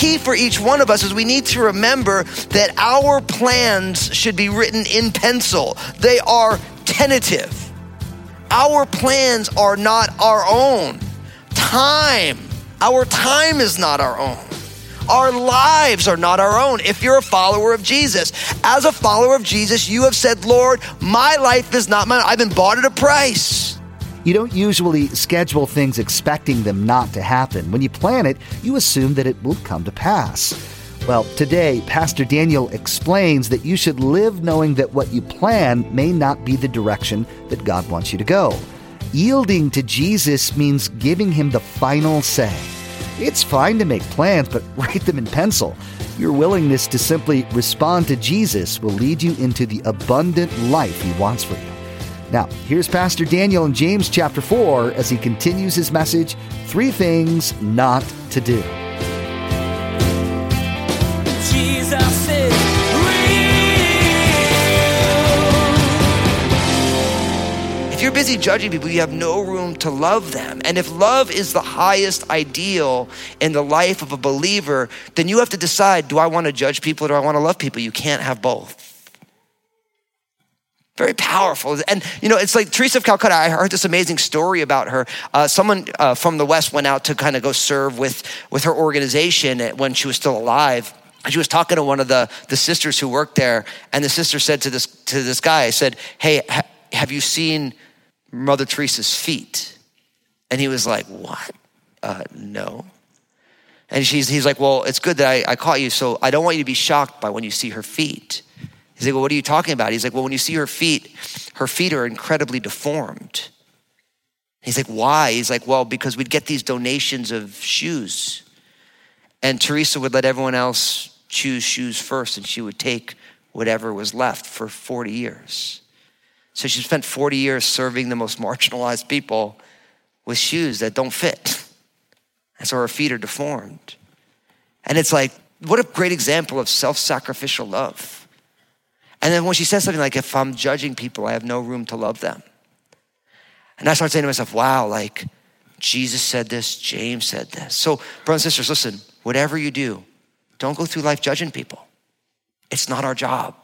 key for each one of us is we need to remember that our plans should be written in pencil. They are tentative. Our plans are not our own. Time, our time is not our own. Our lives are not our own if you're a follower of Jesus. As a follower of Jesus, you have said, Lord, my life is not mine. I've been bought at a price. You don't usually schedule things expecting them not to happen. When you plan it, you assume that it will come to pass. Well, today, Pastor Daniel explains that you should live knowing that what you plan may not be the direction that God wants you to go. Yielding to Jesus means giving him the final say. It's fine to make plans, but write them in pencil. Your willingness to simply respond to Jesus will lead you into the abundant life he wants for you. Now, here's Pastor Daniel in James chapter 4 as he continues his message Three Things Not to Do. If you're busy judging people, you have no room to love them. And if love is the highest ideal in the life of a believer, then you have to decide do I want to judge people or do I want to love people? You can't have both. Very powerful. And, you know, it's like Teresa of Calcutta. I heard this amazing story about her. Uh, someone uh, from the West went out to kind of go serve with, with her organization when she was still alive. She was talking to one of the, the sisters who worked there. And the sister said to this, to this guy, I said, Hey, ha- have you seen Mother Teresa's feet? And he was like, What? Uh, no. And she's, he's like, Well, it's good that I, I caught you, so I don't want you to be shocked by when you see her feet. He's like, Well, what are you talking about? He's like, Well, when you see her feet, her feet are incredibly deformed. He's like, Why? He's like, Well, because we'd get these donations of shoes. And Teresa would let everyone else choose shoes first, and she would take whatever was left for 40 years. So she spent 40 years serving the most marginalized people with shoes that don't fit. And so her feet are deformed. And it's like, what a great example of self sacrificial love. And then when she says something like, if I'm judging people, I have no room to love them. And I start saying to myself, wow, like Jesus said this, James said this. So, brothers and sisters, listen, whatever you do, don't go through life judging people. It's not our job.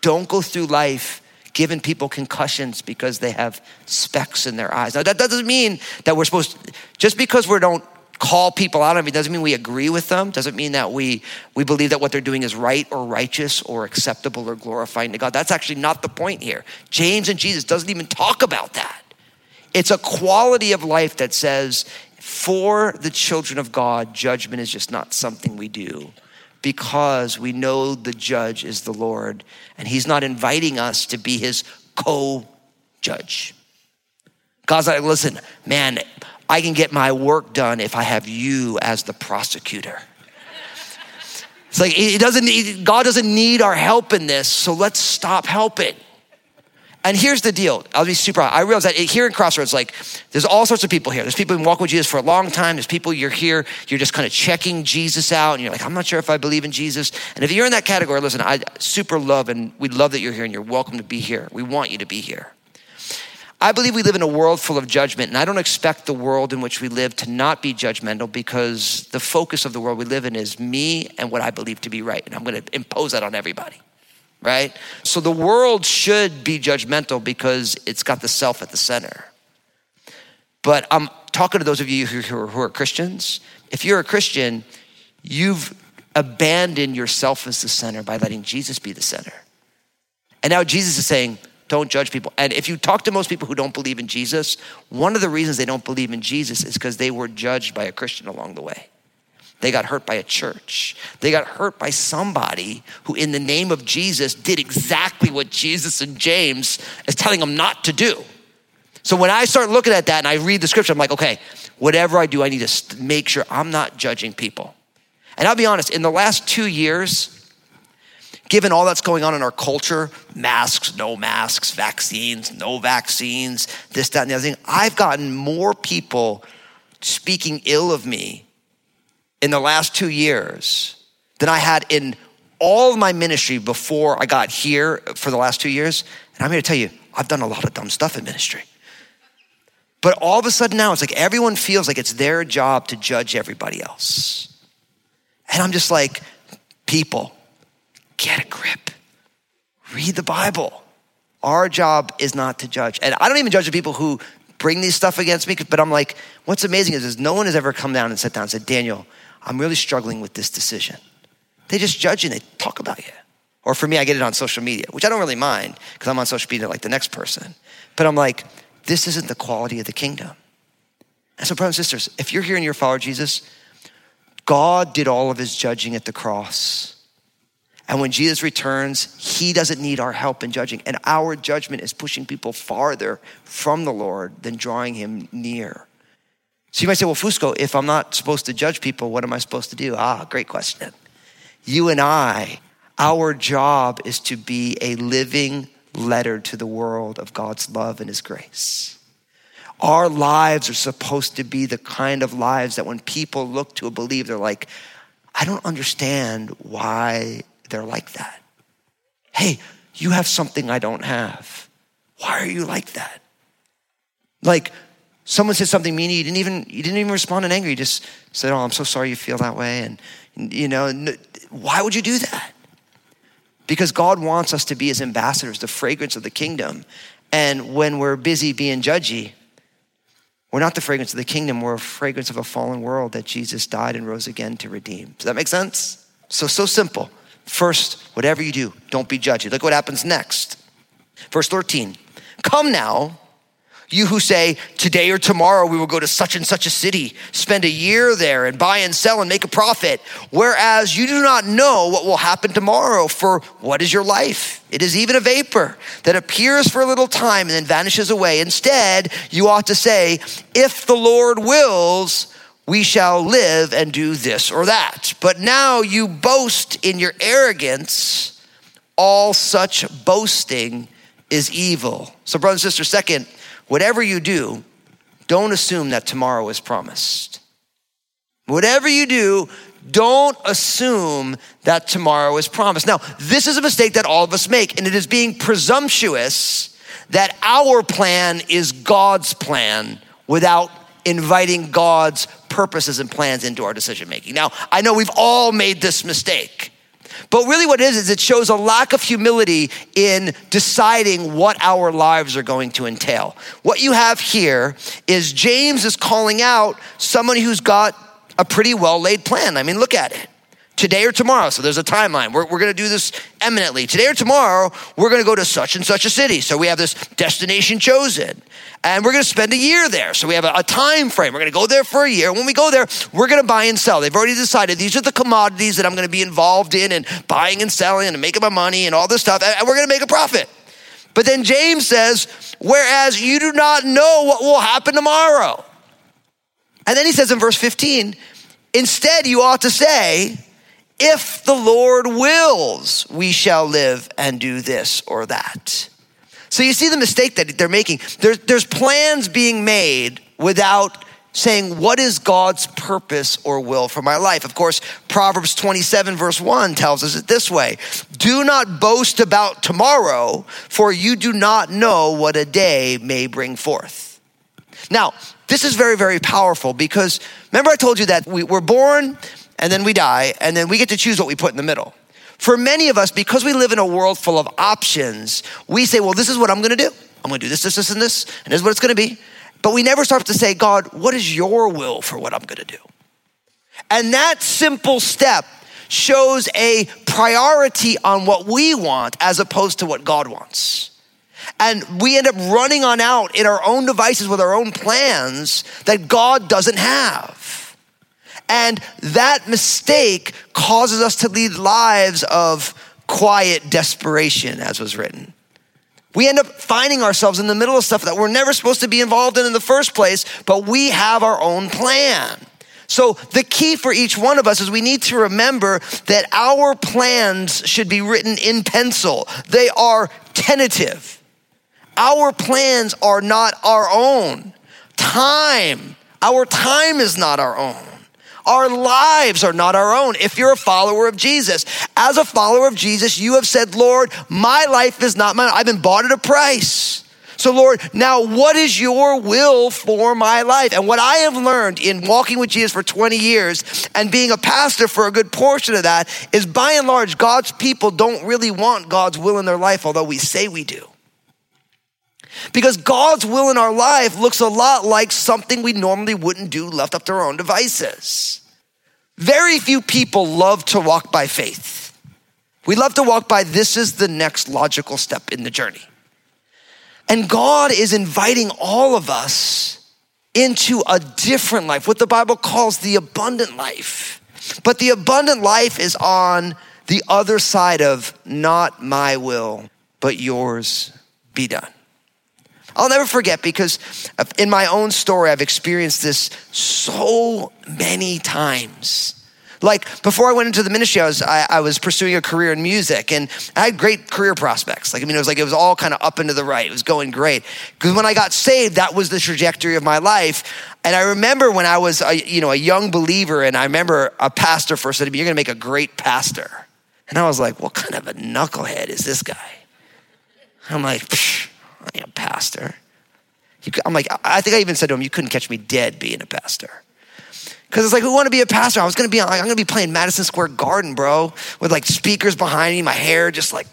Don't go through life giving people concussions because they have specks in their eyes. Now, that doesn't mean that we're supposed to, just because we don't call people out on it doesn't mean we agree with them, doesn't mean that we, we believe that what they're doing is right or righteous or acceptable or glorifying to God. That's actually not the point here. James and Jesus doesn't even talk about that. It's a quality of life that says, for the children of God, judgment is just not something we do because we know the judge is the Lord and he's not inviting us to be his co judge. God's like, listen, man, I can get my work done if I have you as the prosecutor. It's like, it doesn't God doesn't need our help in this, so let's stop helping. And here's the deal. I'll be super. I realize that here in Crossroads, like, there's all sorts of people here. There's people who walk with Jesus for a long time. There's people you're here, you're just kind of checking Jesus out, and you're like, I'm not sure if I believe in Jesus. And if you're in that category, listen, I super love and we love that you're here and you're welcome to be here. We want you to be here. I believe we live in a world full of judgment, and I don't expect the world in which we live to not be judgmental because the focus of the world we live in is me and what I believe to be right. And I'm going to impose that on everybody, right? So the world should be judgmental because it's got the self at the center. But I'm talking to those of you who are, who are Christians. If you're a Christian, you've abandoned yourself as the center by letting Jesus be the center. And now Jesus is saying, don't judge people. And if you talk to most people who don't believe in Jesus, one of the reasons they don't believe in Jesus is because they were judged by a Christian along the way. They got hurt by a church. They got hurt by somebody who, in the name of Jesus, did exactly what Jesus and James is telling them not to do. So when I start looking at that and I read the scripture, I'm like, okay, whatever I do, I need to make sure I'm not judging people. And I'll be honest, in the last two years, given all that's going on in our culture masks, no masks, vaccines, no vaccines, this, that, and the other thing I've gotten more people speaking ill of me in the last two years than I had in all of my ministry before I got here for the last two years. And I'm here to tell you, I've done a lot of dumb stuff in ministry. But all of a sudden now, it's like everyone feels like it's their job to judge everybody else. And I'm just like, people, get a grip. Read the Bible. Our job is not to judge. And I don't even judge the people who bring these stuff against me, but I'm like, what's amazing is, is no one has ever come down and sat down and said, Daniel, I'm really struggling with this decision. They just judge and they talk about you. Or for me, I get it on social media, which I don't really mind because I'm on social media like the next person. But I'm like, this isn't the quality of the kingdom. And so, brothers and sisters, if you're here and you're a follower Jesus, God did all of his judging at the cross. And when Jesus returns, he doesn't need our help in judging. And our judgment is pushing people farther from the Lord than drawing him near. So you might say, well, Fusco, if I'm not supposed to judge people, what am I supposed to do? Ah, great question. You and I, our job is to be a living letter to the world of God's love and his grace. Our lives are supposed to be the kind of lives that when people look to a believer, they're like, I don't understand why they're like that. Hey, you have something I don't have. Why are you like that? Like someone said something mean, you didn't even you didn't even respond in anger. You just said, "Oh, I'm so sorry you feel that way." And you know, why would you do that? Because God wants us to be His ambassadors, the fragrance of the kingdom. And when we're busy being judgy, we're not the fragrance of the kingdom. We're a fragrance of a fallen world that Jesus died and rose again to redeem. Does that make sense? So so simple. First, whatever you do, don't be judgy. Look what happens next. Verse 13. Come now, you who say, Today or tomorrow we will go to such and such a city, spend a year there, and buy and sell and make a profit. Whereas you do not know what will happen tomorrow, for what is your life? It is even a vapor that appears for a little time and then vanishes away. Instead, you ought to say, If the Lord wills, we shall live and do this or that. But now you boast in your arrogance. All such boasting is evil. So, brothers and sisters, second, whatever you do, don't assume that tomorrow is promised. Whatever you do, don't assume that tomorrow is promised. Now, this is a mistake that all of us make, and it is being presumptuous that our plan is God's plan without inviting God's purposes and plans into our decision making. Now, I know we've all made this mistake. But really, what it is, is it shows a lack of humility in deciding what our lives are going to entail. What you have here is James is calling out someone who's got a pretty well laid plan. I mean, look at it. Today or tomorrow, so there's a timeline. We're, we're gonna do this eminently. Today or tomorrow, we're gonna go to such and such a city. So we have this destination chosen and we're going to spend a year there. So we have a, a time frame. We're going to go there for a year. When we go there, we're going to buy and sell. They've already decided these are the commodities that I'm going to be involved in and buying and selling and making my money and all this stuff. And we're going to make a profit. But then James says, whereas you do not know what will happen tomorrow. And then he says in verse 15, instead you ought to say, if the Lord wills, we shall live and do this or that. So you see the mistake that they're making. There's, there's plans being made without saying, What is God's purpose or will for my life? Of course, Proverbs 27, verse 1 tells us it this way Do not boast about tomorrow, for you do not know what a day may bring forth. Now, this is very, very powerful because remember, I told you that we, we're born and then we die, and then we get to choose what we put in the middle. For many of us, because we live in a world full of options, we say, well, this is what I'm gonna do. I'm gonna do this, this, this, and this, and this is what it's gonna be. But we never start to say, God, what is your will for what I'm gonna do? And that simple step shows a priority on what we want as opposed to what God wants. And we end up running on out in our own devices with our own plans that God doesn't have. And that mistake causes us to lead lives of quiet desperation, as was written. We end up finding ourselves in the middle of stuff that we're never supposed to be involved in in the first place, but we have our own plan. So, the key for each one of us is we need to remember that our plans should be written in pencil. They are tentative. Our plans are not our own. Time, our time is not our own. Our lives are not our own. If you're a follower of Jesus, as a follower of Jesus, you have said, Lord, my life is not mine. I've been bought at a price. So, Lord, now what is your will for my life? And what I have learned in walking with Jesus for 20 years and being a pastor for a good portion of that is by and large, God's people don't really want God's will in their life, although we say we do. Because God's will in our life looks a lot like something we normally wouldn't do left up to our own devices. Very few people love to walk by faith. We love to walk by this is the next logical step in the journey. And God is inviting all of us into a different life, what the Bible calls the abundant life. But the abundant life is on the other side of not my will, but yours be done. I'll never forget because in my own story, I've experienced this so many times. Like before I went into the ministry, I was, I, I, was pursuing a career in music and I had great career prospects. Like, I mean, it was like, it was all kind of up and to the right. It was going great. Because when I got saved, that was the trajectory of my life. And I remember when I was, a, you know, a young believer and I remember a pastor first said to me, you're going to make a great pastor. And I was like, what kind of a knucklehead is this guy? I'm like, Psh, I am a pastor. I'm like, I think I even said to him, you couldn't catch me dead being a pastor. Because it's like, who want to be a pastor? I was going to be, I'm going to be playing Madison Square Garden, bro, with like speakers behind me, my hair just like,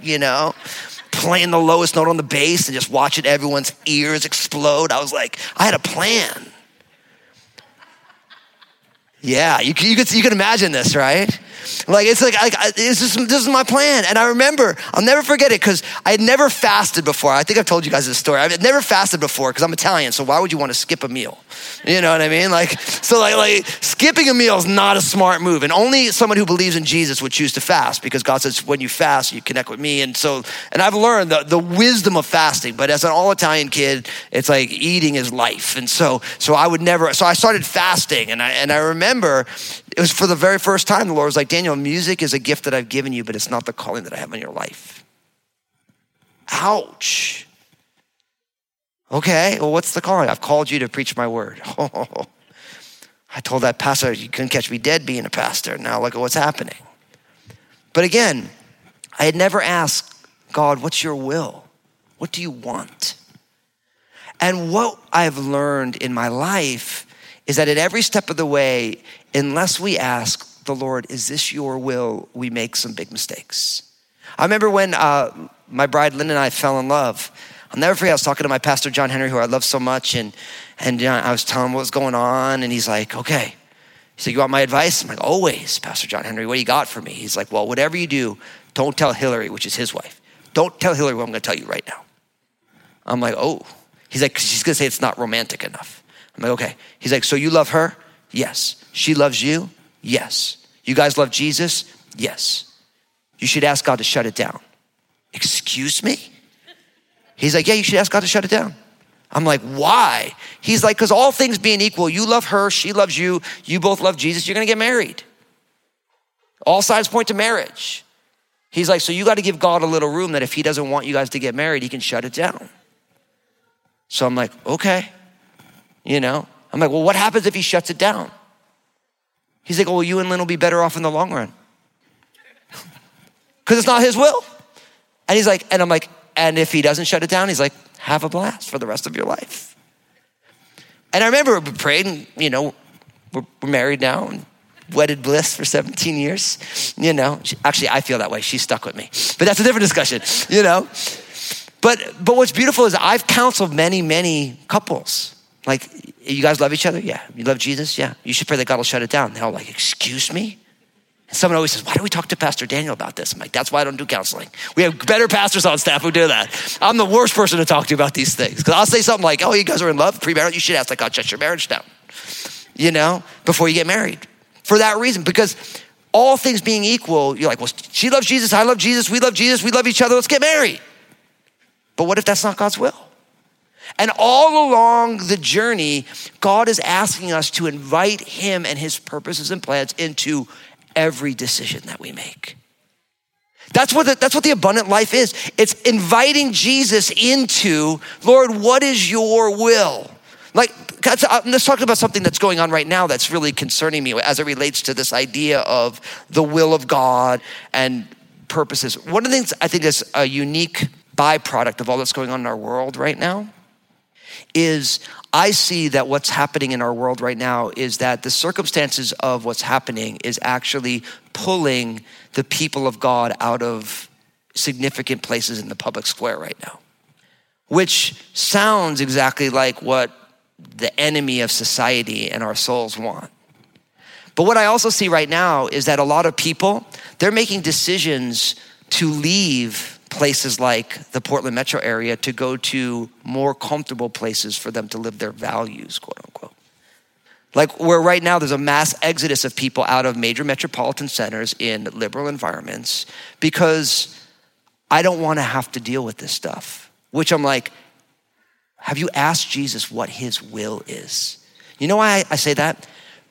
you know, playing the lowest note on the bass and just watching everyone's ears explode. I was like, I had a plan. Yeah, you, you, could, you can imagine this, right? Like it's like, like it's just, this is my plan. And I remember, I'll never forget it because I had never fasted before. I think I've told you guys this story. I've never fasted before because I'm Italian. So why would you want to skip a meal? You know what I mean? Like, so like, like skipping a meal is not a smart move. And only someone who believes in Jesus would choose to fast because God says, when you fast, you connect with me. And so, and I've learned the, the wisdom of fasting, but as an all Italian kid, it's like eating is life. And so, so I would never, so I started fasting and I, and I remember it was for the very first time the Lord was like, Daniel, music is a gift that I've given you, but it's not the calling that I have in your life. Ouch. Okay, well, what's the calling? I've called you to preach my word. Oh, I told that pastor, you couldn't catch me dead being a pastor. Now look at what's happening. But again, I had never asked God, what's your will? What do you want? And what I've learned in my life is that at every step of the way, unless we ask the Lord, is this your will, we make some big mistakes. I remember when uh, my bride Lynn and I fell in love. I'll never forget, I was talking to my pastor, John Henry, who I love so much, and, and you know, I was telling him what was going on, and he's like, okay. He said, You want my advice? I'm like, Always, Pastor John Henry. What do you got for me? He's like, Well, whatever you do, don't tell Hillary, which is his wife. Don't tell Hillary what I'm going to tell you right now. I'm like, Oh. He's like, She's going to say it's not romantic enough. I'm like, Okay. He's like, So you love her? Yes. She loves you? Yes. You guys love Jesus? Yes. You should ask God to shut it down. Excuse me? He's like, Yeah, you should ask God to shut it down. I'm like, Why? He's like, Because all things being equal, you love her, she loves you, you both love Jesus, you're gonna get married. All sides point to marriage. He's like, So you gotta give God a little room that if He doesn't want you guys to get married, He can shut it down. So I'm like, Okay. You know, I'm like, Well, what happens if He shuts it down? He's like, Oh, well, you and Lynn will be better off in the long run. Because it's not His will. And he's like, and I'm like, and if he doesn't shut it down, he's like, have a blast for the rest of your life. And I remember we prayed, and you know, we're, we're married now and wedded bliss for 17 years. You know, actually, I feel that way. She's stuck with me, but that's a different discussion. You know, but but what's beautiful is I've counseled many many couples. Like, you guys love each other? Yeah. You love Jesus? Yeah. You should pray that God will shut it down. They're all like, excuse me? And someone always says, Why do we talk to Pastor Daniel about this? I'm like, That's why I don't do counseling. We have better pastors on staff who do that. I'm the worst person to talk to about these things. Because I'll say something like, Oh, you guys are in love, premarital, you should ask that God shut your marriage down, you know, before you get married. For that reason, because all things being equal, you're like, Well, she loves Jesus, I love Jesus, we love Jesus, we love each other, let's get married. But what if that's not God's will? And all along the journey, God is asking us to invite Him and His purposes and plans into every decision that we make. That's what, the, that's what the abundant life is. It's inviting Jesus into, Lord, what is your will? Like, uh, let's talk about something that's going on right now that's really concerning me as it relates to this idea of the will of God and purposes. One of the things I think is a unique byproduct of all that's going on in our world right now is I see that what's happening in our world right now is that the circumstances of what's happening is actually pulling the people of God out of significant places in the public square right now, which sounds exactly like what the enemy of society and our souls want. But what I also see right now is that a lot of people, they're making decisions to leave places like the Portland metro area to go to more comfortable places for them to live their values, quote unquote. Like where right now there's a mass exodus of people out of major metropolitan centers in liberal environments because I don't want to have to deal with this stuff. Which I'm like, have you asked Jesus what his will is? You know why I say that?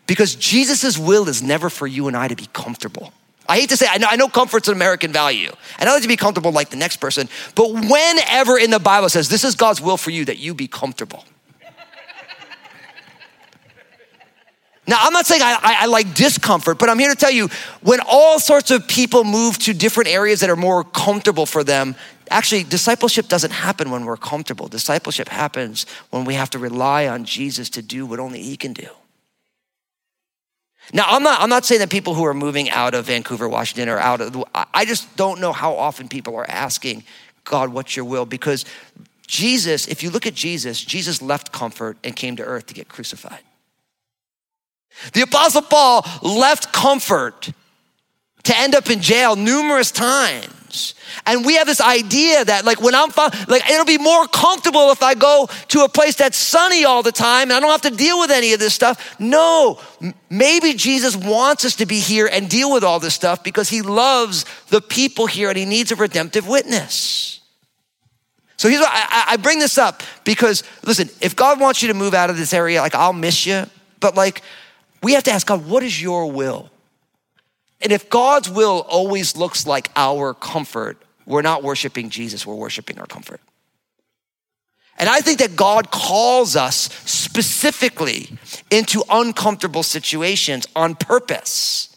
Because Jesus' will is never for you and I to be comfortable. I hate to say, I know, I know comfort's an American value, and I like to be comfortable like the next person, but whenever in the Bible says this is God's will for you that you be comfortable. Now, I'm not saying I, I, I, like discomfort, but I'm here to tell you when all sorts of people move to different areas that are more comfortable for them, actually, discipleship doesn't happen when we're comfortable. Discipleship happens when we have to rely on Jesus to do what only He can do. Now, I'm not, I'm not saying that people who are moving out of Vancouver, Washington, or out of, I just don't know how often people are asking, God, what's your will? Because Jesus, if you look at Jesus, Jesus left comfort and came to earth to get crucified. The Apostle Paul left comfort to end up in jail numerous times and we have this idea that like when I'm like it'll be more comfortable if I go to a place that's sunny all the time and I don't have to deal with any of this stuff. No, maybe Jesus wants us to be here and deal with all this stuff because he loves the people here and he needs a redemptive witness. So here's I, I bring this up because listen, if God wants you to move out of this area, like I'll miss you, but like we have to ask God, what is your will? And if God's will always looks like our comfort, we're not worshiping Jesus, we're worshiping our comfort. And I think that God calls us specifically into uncomfortable situations on purpose.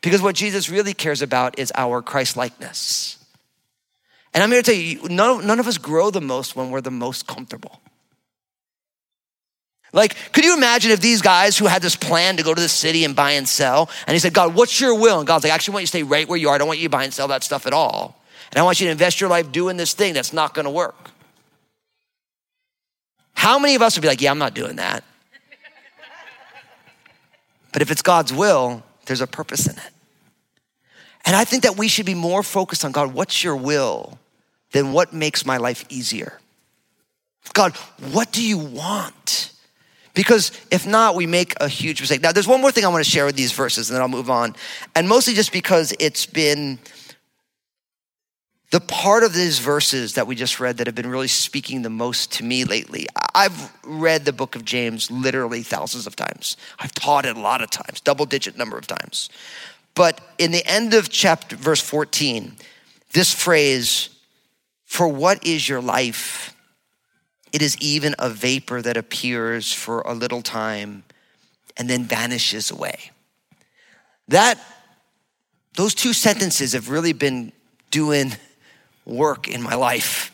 Because what Jesus really cares about is our Christ likeness. And I'm here to tell you, none, none of us grow the most when we're the most comfortable. Like, could you imagine if these guys who had this plan to go to the city and buy and sell, and he said, God, what's your will? And God's like, I actually, want you to stay right where you are. I don't want you to buy and sell that stuff at all. And I want you to invest your life doing this thing that's not gonna work. How many of us would be like, yeah, I'm not doing that? but if it's God's will, there's a purpose in it. And I think that we should be more focused on God, what's your will, than what makes my life easier. God, what do you want? Because if not, we make a huge mistake. Now, there's one more thing I want to share with these verses, and then I'll move on. And mostly just because it's been the part of these verses that we just read that have been really speaking the most to me lately. I've read the book of James literally thousands of times. I've taught it a lot of times, double digit number of times. But in the end of chapter verse 14, this phrase, for what is your life? It is even a vapor that appears for a little time and then vanishes away. That, those two sentences have really been doing work in my life.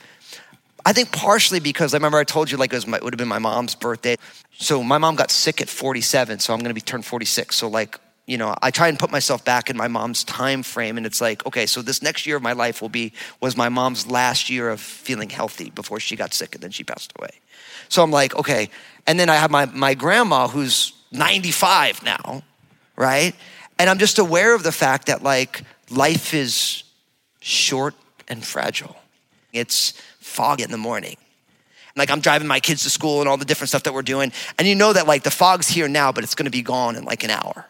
I think partially because I remember I told you like it, was my, it would have been my mom's birthday. So my mom got sick at 47, so I'm gonna be turned 46. So like you know i try and put myself back in my mom's time frame and it's like okay so this next year of my life will be was my mom's last year of feeling healthy before she got sick and then she passed away so i'm like okay and then i have my, my grandma who's 95 now right and i'm just aware of the fact that like life is short and fragile it's fog in the morning like I'm driving my kids to school and all the different stuff that we're doing. And you know that like the fog's here now, but it's gonna be gone in like an hour.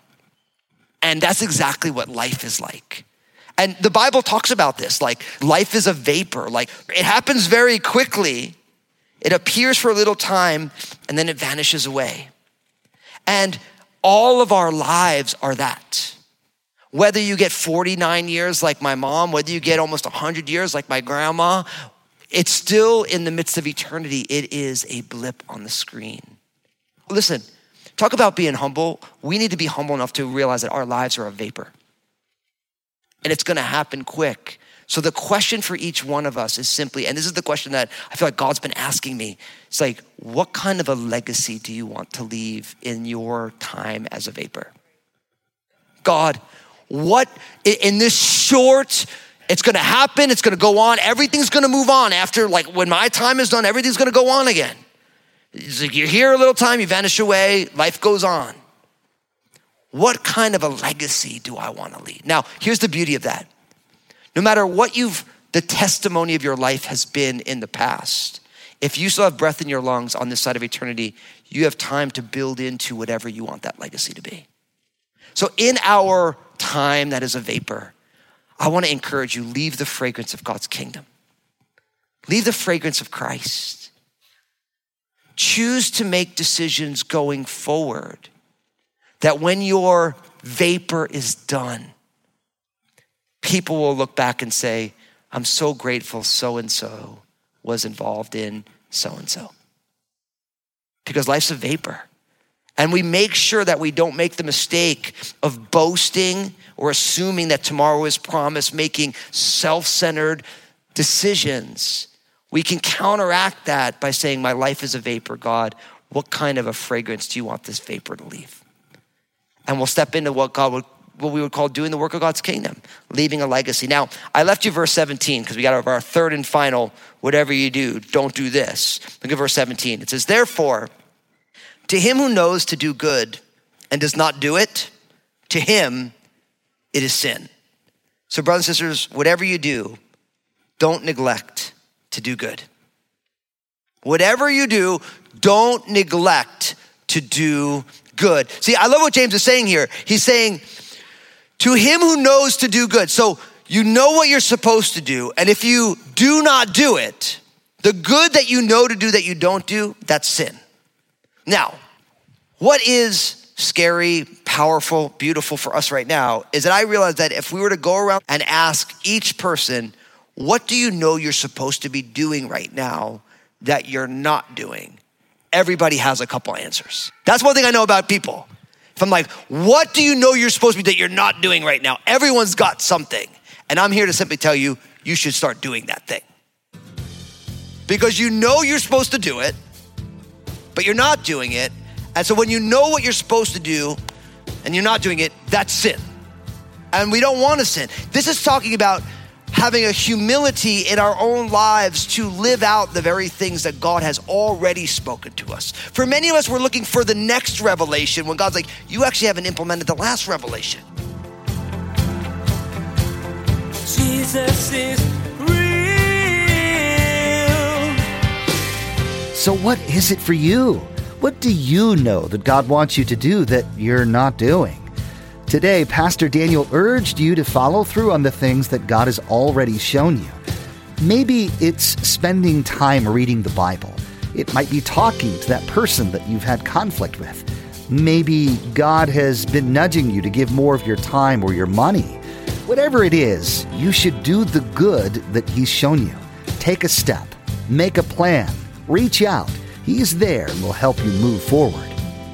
And that's exactly what life is like. And the Bible talks about this like life is a vapor, like it happens very quickly. It appears for a little time and then it vanishes away. And all of our lives are that. Whether you get 49 years like my mom, whether you get almost 100 years like my grandma, it's still in the midst of eternity. It is a blip on the screen. Listen, talk about being humble. We need to be humble enough to realize that our lives are a vapor. And it's gonna happen quick. So the question for each one of us is simply, and this is the question that I feel like God's been asking me. It's like, what kind of a legacy do you want to leave in your time as a vapor? God, what in this short, it's gonna happen, it's gonna go on, everything's gonna move on after, like, when my time is done, everything's gonna go on again. Like you're here a little time, you vanish away, life goes on. What kind of a legacy do I wanna leave? Now, here's the beauty of that no matter what you've, the testimony of your life has been in the past, if you still have breath in your lungs on this side of eternity, you have time to build into whatever you want that legacy to be. So, in our time that is a vapor, I want to encourage you leave the fragrance of God's kingdom, leave the fragrance of Christ. Choose to make decisions going forward that when your vapor is done, people will look back and say, I'm so grateful so and so was involved in so and so. Because life's a vapor. And we make sure that we don't make the mistake of boasting or assuming that tomorrow is promised, making self centered decisions. We can counteract that by saying, My life is a vapor, God. What kind of a fragrance do you want this vapor to leave? And we'll step into what God would what we would call doing the work of God's kingdom, leaving a legacy. Now, I left you verse 17 because we got our third and final, whatever you do, don't do this. Look at verse 17. It says, Therefore, to him who knows to do good and does not do it, to him it is sin. So, brothers and sisters, whatever you do, don't neglect to do good. Whatever you do, don't neglect to do good. See, I love what James is saying here. He's saying, to him who knows to do good. So you know what you're supposed to do. And if you do not do it, the good that you know to do that you don't do, that's sin. Now, what is scary, powerful, beautiful for us right now is that I realize that if we were to go around and ask each person, what do you know you're supposed to be doing right now that you're not doing? Everybody has a couple answers. That's one thing I know about people. If I'm like, what do you know you're supposed to be that you're not doing right now? Everyone's got something. And I'm here to simply tell you, you should start doing that thing. Because you know you're supposed to do it, but you're not doing it. And so when you know what you're supposed to do and you're not doing it, that's sin. And we don't want to sin. This is talking about having a humility in our own lives to live out the very things that God has already spoken to us. For many of us, we're looking for the next revelation when God's like, you actually haven't implemented the last revelation. Jesus is real. So, what is it for you? What do you know that God wants you to do that you're not doing? Today, Pastor Daniel urged you to follow through on the things that God has already shown you. Maybe it's spending time reading the Bible. It might be talking to that person that you've had conflict with. Maybe God has been nudging you to give more of your time or your money. Whatever it is, you should do the good that He's shown you. Take a step, make a plan, reach out. He's there and will help you move forward.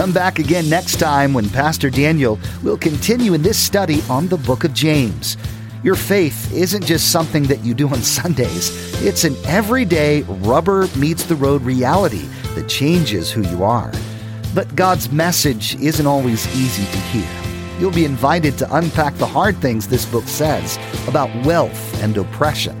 Come back again next time when Pastor Daniel will continue in this study on the book of James. Your faith isn't just something that you do on Sundays, it's an everyday rubber meets the road reality that changes who you are. But God's message isn't always easy to hear. You'll be invited to unpack the hard things this book says about wealth and oppression.